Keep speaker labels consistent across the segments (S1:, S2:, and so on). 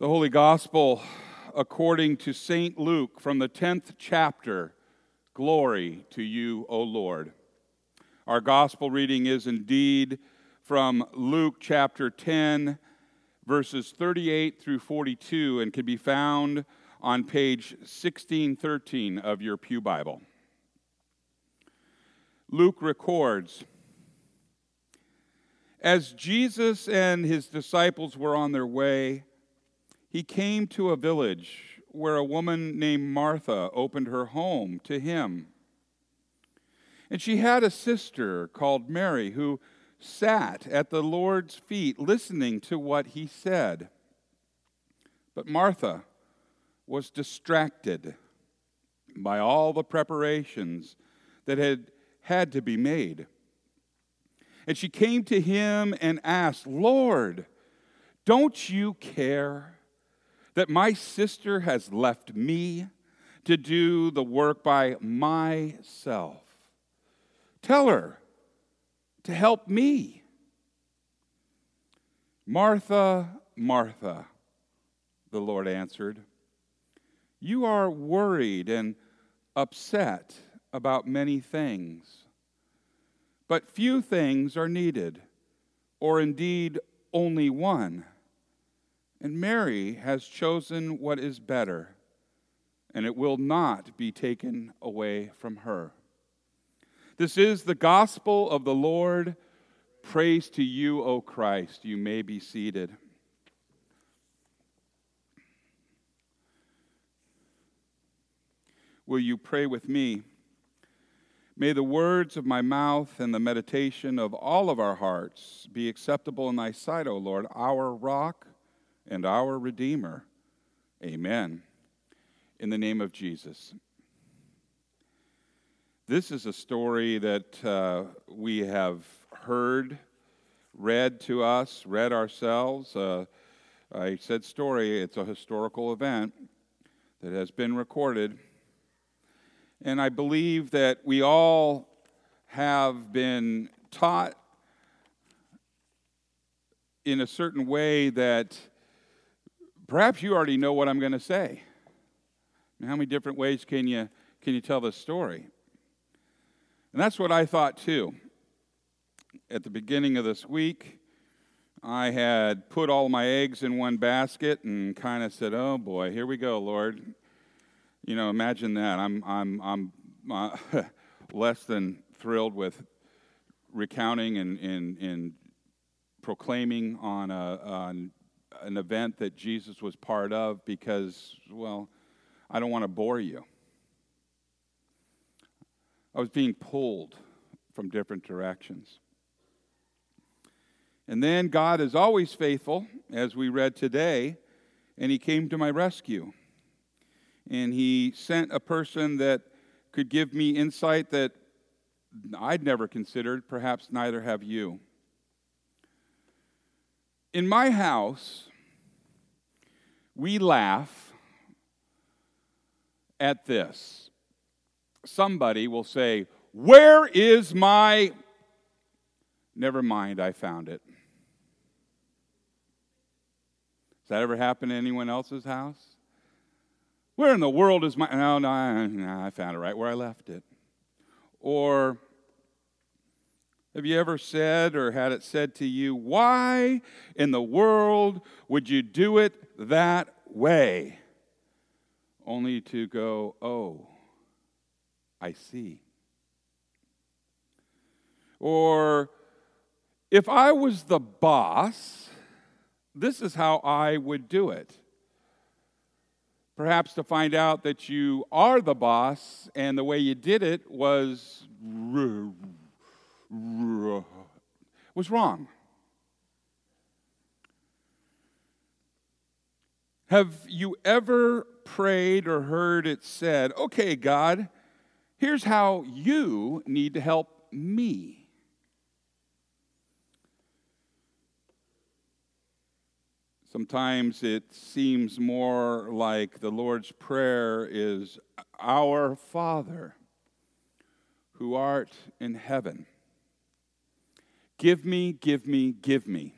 S1: The Holy Gospel according to St. Luke from the 10th chapter. Glory to you, O Lord. Our gospel reading is indeed from Luke chapter 10, verses 38 through 42, and can be found on page 1613 of your Pew Bible. Luke records As Jesus and his disciples were on their way, he came to a village where a woman named Martha opened her home to him. And she had a sister called Mary who sat at the Lord's feet listening to what he said. But Martha was distracted by all the preparations that had had to be made. And she came to him and asked, Lord, don't you care? That my sister has left me to do the work by myself. Tell her to help me. Martha, Martha, the Lord answered, you are worried and upset about many things, but few things are needed, or indeed only one. And Mary has chosen what is better, and it will not be taken away from her. This is the gospel of the Lord. Praise to you, O Christ. You may be seated. Will you pray with me? May the words of my mouth and the meditation of all of our hearts be acceptable in thy sight, O Lord, our rock and our Redeemer. Amen. In the name of Jesus. This is a story that uh, we have heard, read to us, read ourselves. Uh, I said story, it's a historical event that has been recorded. And I believe that we all have been taught in a certain way that Perhaps you already know what I'm going to say. how many different ways can you, can you tell this story? And that's what I thought too. At the beginning of this week, I had put all my eggs in one basket and kind of said, "Oh boy, here we go, Lord." You know, imagine that. I'm I'm I'm uh, less than thrilled with recounting and and, and proclaiming on a on an event that Jesus was part of because, well, I don't want to bore you. I was being pulled from different directions. And then God is always faithful, as we read today, and He came to my rescue. And He sent a person that could give me insight that I'd never considered, perhaps neither have you. In my house, we laugh at this. Somebody will say, Where is my. Never mind, I found it. Has that ever happened in anyone else's house? Where in the world is my. No, no, no, I found it right where I left it. Or have you ever said or had it said to you, Why in the world would you do it that way? Only to go, Oh, I see. Or, if I was the boss, this is how I would do it. Perhaps to find out that you are the boss and the way you did it was was wrong. Have you ever prayed or heard it said, okay, God, here's how you need to help me? Sometimes it seems more like the Lord's Prayer is Our Father, who art in heaven Give me, give me, give me.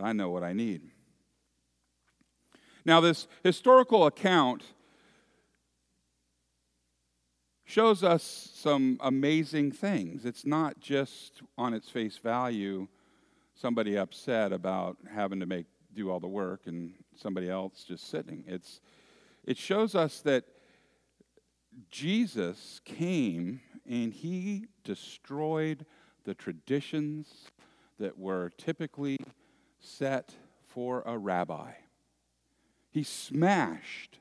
S1: I know what I need. Now, this historical account shows us some amazing things. It's not just on its face value somebody upset about having to make do all the work and somebody else just sitting. It's it shows us that Jesus came and he destroyed the traditions that were typically set for a rabbi. He smashed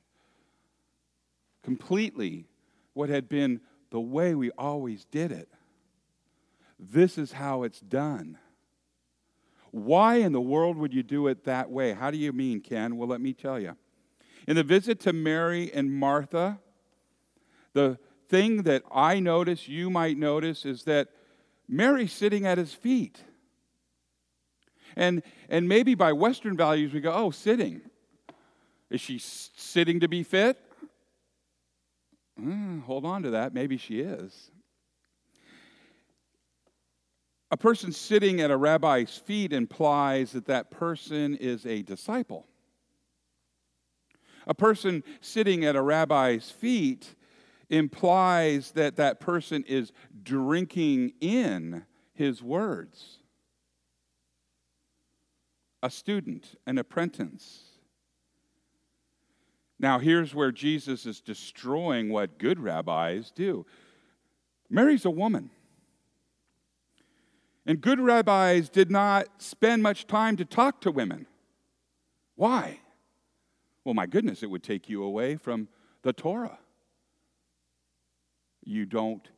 S1: completely what had been the way we always did it. This is how it's done. Why in the world would you do it that way? How do you mean, Ken? Well, let me tell you. In the visit to Mary and Martha, the thing that I notice, you might notice, is that Mary's sitting at his feet. And, and maybe by Western values, we go, oh, sitting. Is she sitting to be fit? Mm, hold on to that. Maybe she is. A person sitting at a rabbi's feet implies that that person is a disciple. A person sitting at a rabbi's feet implies that that person is drinking in his words. A student, an apprentice. Now, here's where Jesus is destroying what good rabbis do. Mary's a woman. And good rabbis did not spend much time to talk to women. Why? Well, my goodness, it would take you away from the Torah you don't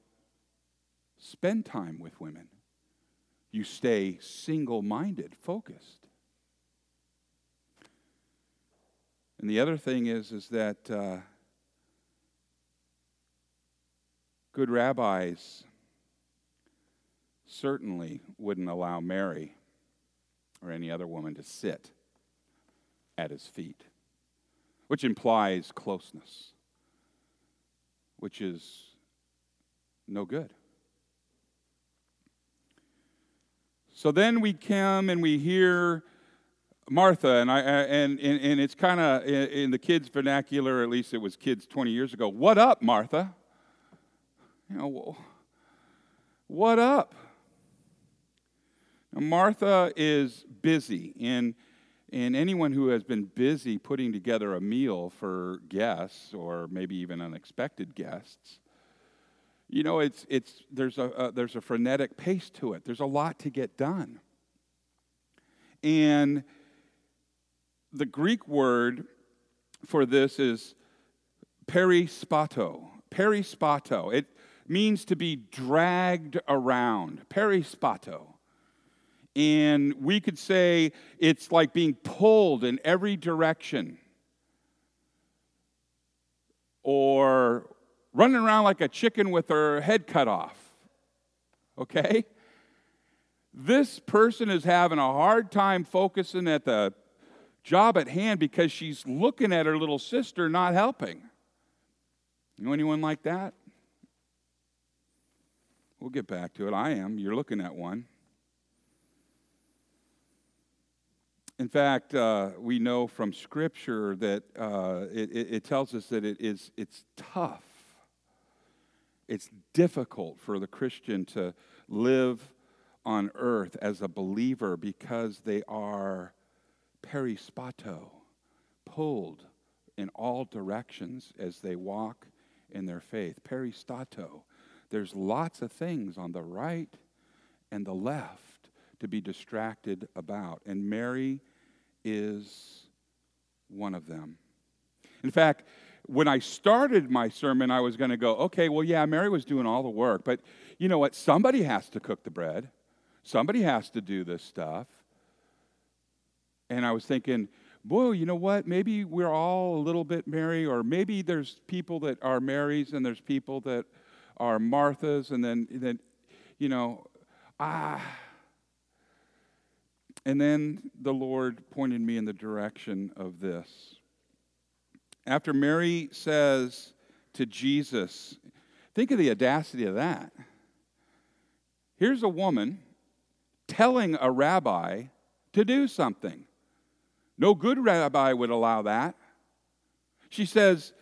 S1: spend time with women. You stay single minded, focused. And the other thing is, is that uh, good rabbis certainly wouldn't allow Mary or any other woman to sit at his feet, which implies closeness, which is no good. So then we come and we hear Martha, and, I, and, and, and it's kind of in the kids' vernacular, at least it was kids 20 years ago. What up, Martha? You know, what up? Now, Martha is busy, and, and anyone who has been busy putting together a meal for guests or maybe even unexpected guests you know, it's, it's, there's, a, uh, there's a frenetic pace to it. There's a lot to get done. And the Greek word for this is perispato. Perispato. It means to be dragged around. Perispato. And we could say it's like being pulled in every direction. Or running around like a chicken with her head cut off. Okay? This person is having a hard time focusing at the job at hand because she's looking at her little sister not helping. You know anyone like that? We'll get back to it. I am. You're looking at one. In fact, uh, we know from Scripture that uh, it, it, tells us that it is it's tough it's difficult for the Christian to live on earth as a believer because they are perispato, pulled in all directions as they walk in their faith. Peristato. There's lots of things on the right and the left to be distracted about, and Mary is one of them. In fact, when I started my sermon, I was going to go, okay, well, yeah, Mary was doing all the work, but you know what? Somebody has to cook the bread, somebody has to do this stuff. And I was thinking, boy, you know what? Maybe we're all a little bit Mary, or maybe there's people that are Marys and there's people that are Marthas, and then, then you know, ah. And then the Lord pointed me in the direction of this. After Mary says to Jesus, think of the audacity of that. Here's a woman telling a rabbi to do something. No good rabbi would allow that. She says,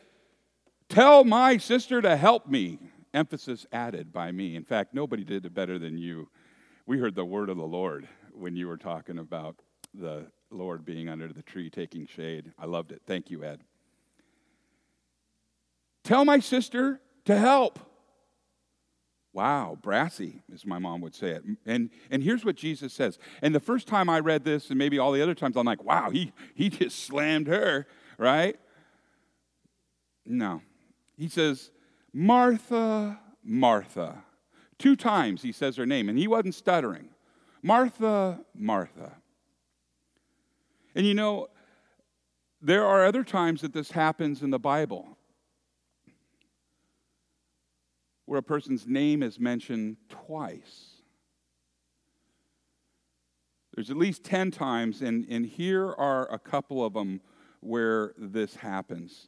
S1: Tell my sister to help me. Emphasis added by me. In fact, nobody did it better than you. We heard the word of the Lord when you were talking about the Lord being under the tree taking shade. I loved it. Thank you, Ed. Tell my sister to help. Wow, brassy, as my mom would say it. And, and here's what Jesus says. And the first time I read this, and maybe all the other times, I'm like, wow, he, he just slammed her, right? No. He says, Martha, Martha. Two times he says her name, and he wasn't stuttering. Martha, Martha. And you know, there are other times that this happens in the Bible where a person's name is mentioned twice. There's at least 10 times, and, and here are a couple of them where this happens.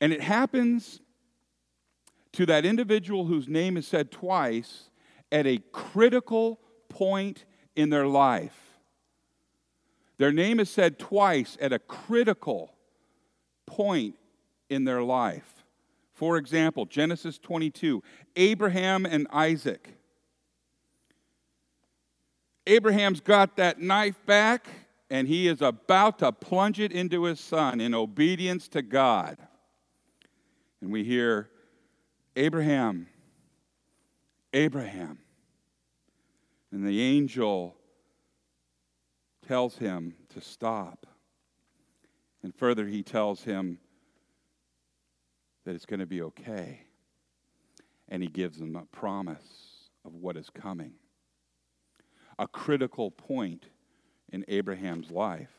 S1: And it happens to that individual whose name is said twice at a critical point in their life. Their name is said twice at a critical point in their life. For example, Genesis 22, Abraham and Isaac. Abraham's got that knife back and he is about to plunge it into his son in obedience to God. And we hear, Abraham, Abraham. And the angel tells him to stop. And further, he tells him, that it's going to be okay. And he gives them a promise of what is coming. A critical point in Abraham's life.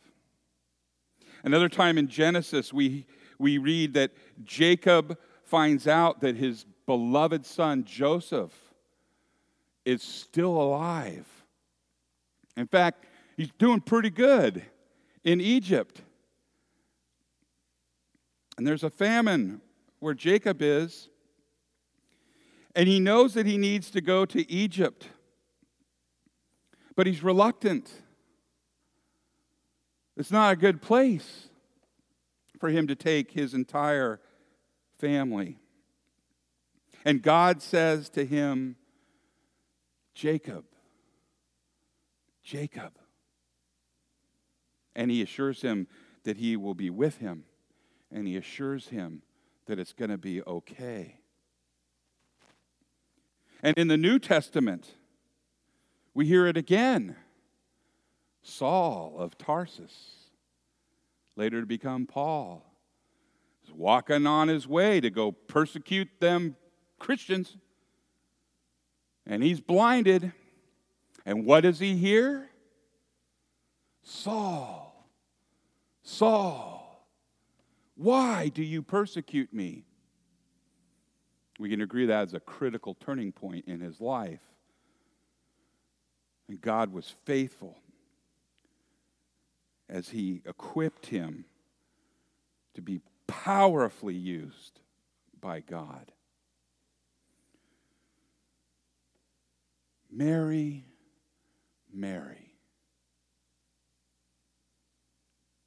S1: Another time in Genesis, we, we read that Jacob finds out that his beloved son Joseph is still alive. In fact, he's doing pretty good in Egypt. And there's a famine where Jacob is, and he knows that he needs to go to Egypt, but he's reluctant. It's not a good place for him to take his entire family. And God says to him, Jacob, Jacob. And he assures him that he will be with him. And he assures him that it's going to be okay. And in the New Testament, we hear it again Saul of Tarsus, later to become Paul, is walking on his way to go persecute them Christians. And he's blinded. And what does he hear? Saul, Saul, why do you persecute me? We can agree that is a critical turning point in his life. And God was faithful as he equipped him to be powerfully used by God. Mary, Mary.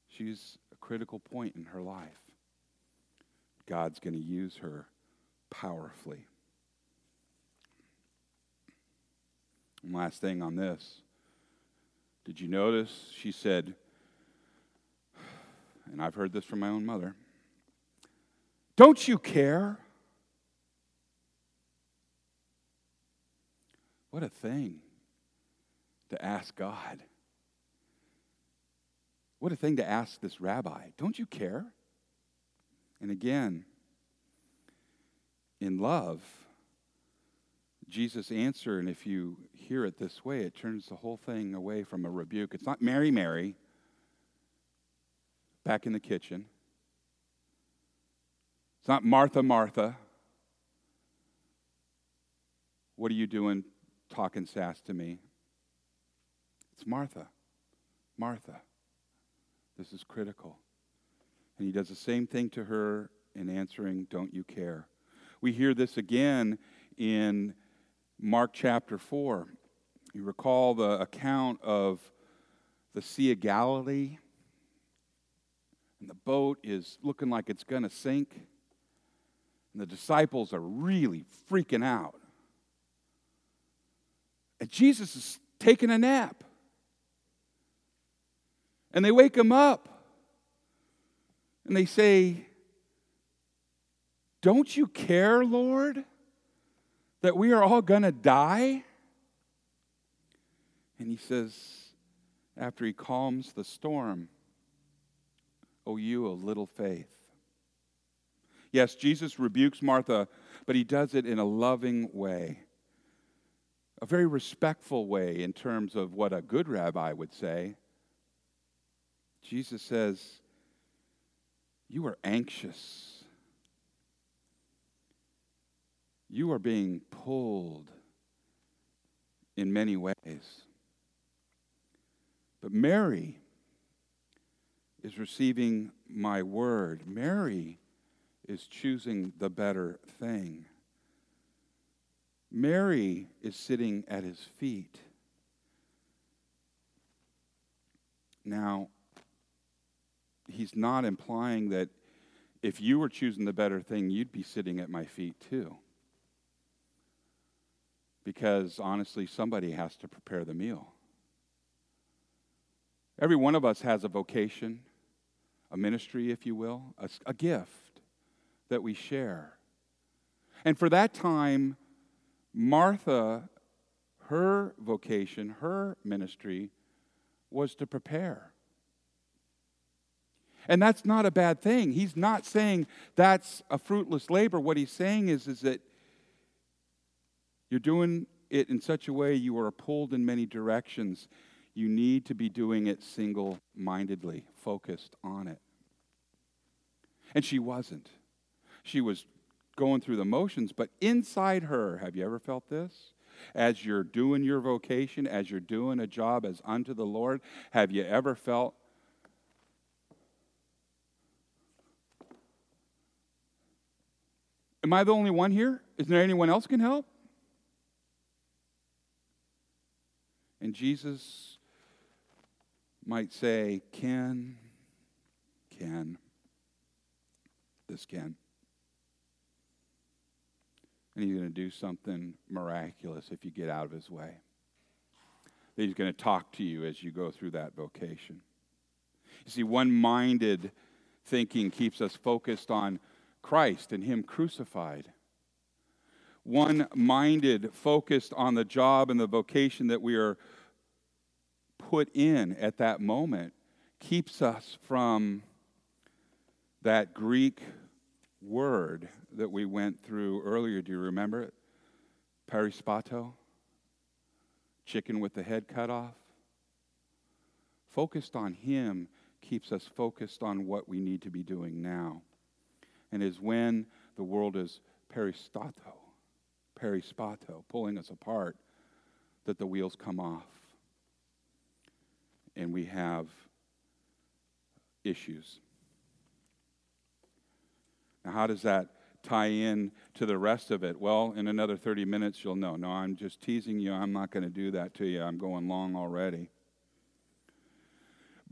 S1: She's critical point in her life. God's going to use her powerfully. And last thing on this. Did you notice? She said, and I've heard this from my own mother Don't you care? What a thing to ask God. What a thing to ask this rabbi. Don't you care? And again, in love, Jesus' answer, and if you hear it this way, it turns the whole thing away from a rebuke. It's not Mary, Mary, back in the kitchen. It's not Martha, Martha. What are you doing talking sass to me? It's Martha. Martha. This is critical. And he does the same thing to her in answering, Don't you care? We hear this again in Mark chapter 4. You recall the account of the Sea of Galilee, and the boat is looking like it's going to sink, and the disciples are really freaking out. And Jesus is taking a nap. And they wake him up. And they say, Don't you care, Lord, that we are all going to die? And he says, after he calms the storm, O you of little faith. Yes, Jesus rebukes Martha, but he does it in a loving way, a very respectful way in terms of what a good rabbi would say. Jesus says, You are anxious. You are being pulled in many ways. But Mary is receiving my word. Mary is choosing the better thing. Mary is sitting at his feet. Now, he's not implying that if you were choosing the better thing, you'd be sitting at my feet too. Because honestly, somebody has to prepare the meal. Every one of us has a vocation, a ministry, if you will, a, a gift that we share. And for that time, Martha, her vocation, her ministry was to prepare. And that's not a bad thing. He's not saying that's a fruitless labor. What he's saying is, is that you're doing it in such a way you are pulled in many directions you need to be doing it single mindedly, focused on it. And she wasn't. She was going through the motions, but inside her, have you ever felt this? As you're doing your vocation, as you're doing a job as unto the Lord, have you ever felt Am I the only one here? Is there anyone else can help? And Jesus might say, Ken, Ken, this Ken. And he's going to do something miraculous if you get out of his way. He's going to talk to you as you go through that vocation. You see, one minded thinking keeps us focused on Christ and Him crucified. One minded, focused on the job and the vocation that we are put in at that moment keeps us from that Greek word that we went through earlier. Do you remember it? Perispato? Chicken with the head cut off? Focused on Him keeps us focused on what we need to be doing now. And is when the world is peristato, perispato, pulling us apart, that the wheels come off and we have issues. Now, how does that tie in to the rest of it? Well, in another 30 minutes, you'll know. No, I'm just teasing you. I'm not going to do that to you. I'm going long already.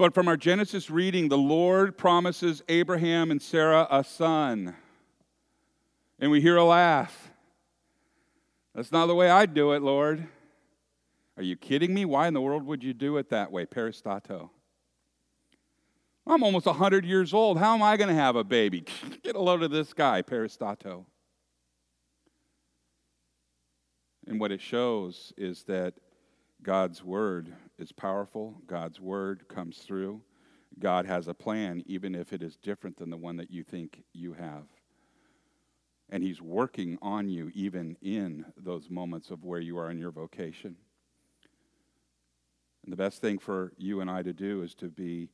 S1: But from our Genesis reading, the Lord promises Abraham and Sarah a son. And we hear a laugh. That's not the way I'd do it, Lord. Are you kidding me? Why in the world would you do it that way? Peristato. I'm almost 100 years old. How am I going to have a baby? Get a load of this guy, Peristato. And what it shows is that God's word is powerful, God's word comes through. God has a plan, even if it is different than the one that you think you have. And He's working on you, even in those moments of where you are in your vocation. And the best thing for you and I to do is to be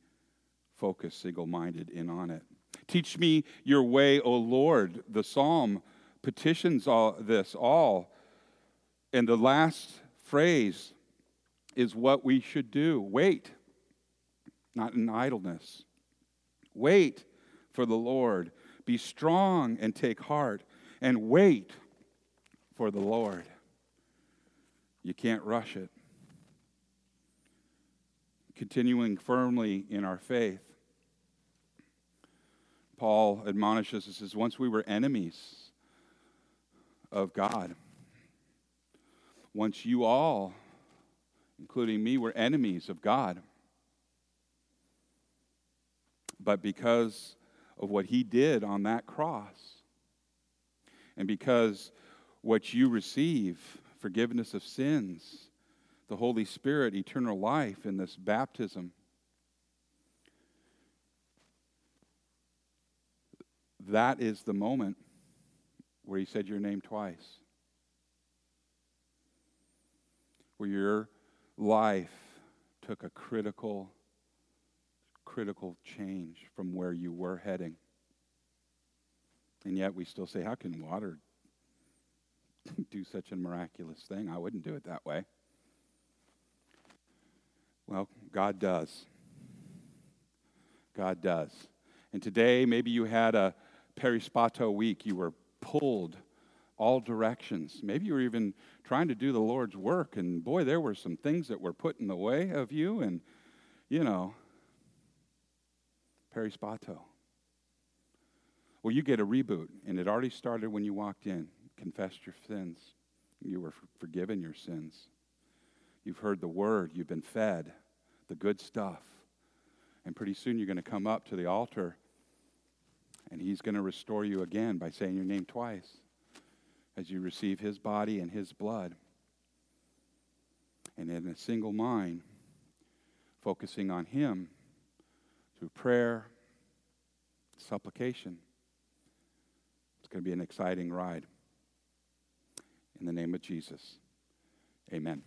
S1: focused, single minded in on it. Teach me your way, O Lord. The psalm petitions all this all. And the last phrase is what we should do wait, not in idleness. Wait for the Lord. Be strong and take heart, and wait for the Lord. You can't rush it continuing firmly in our faith. Paul admonishes us as once we were enemies of God. Once you all, including me, were enemies of God. But because of what he did on that cross, and because what you receive, forgiveness of sins, the Holy Spirit, eternal life in this baptism, that is the moment where he said your name twice. Where your life took a critical, critical change from where you were heading. And yet we still say, how can water do such a miraculous thing? I wouldn't do it that way. Well, God does. God does. And today, maybe you had a perispato week. You were pulled all directions. Maybe you were even trying to do the Lord's work, and boy, there were some things that were put in the way of you, and, you know, perispato. Well, you get a reboot, and it already started when you walked in. Confessed your sins. You were forgiven your sins. You've heard the word, you've been fed the good stuff. And pretty soon you're going to come up to the altar and he's going to restore you again by saying your name twice as you receive his body and his blood. And in a single mind, focusing on him through prayer, supplication. It's going to be an exciting ride. In the name of Jesus, amen.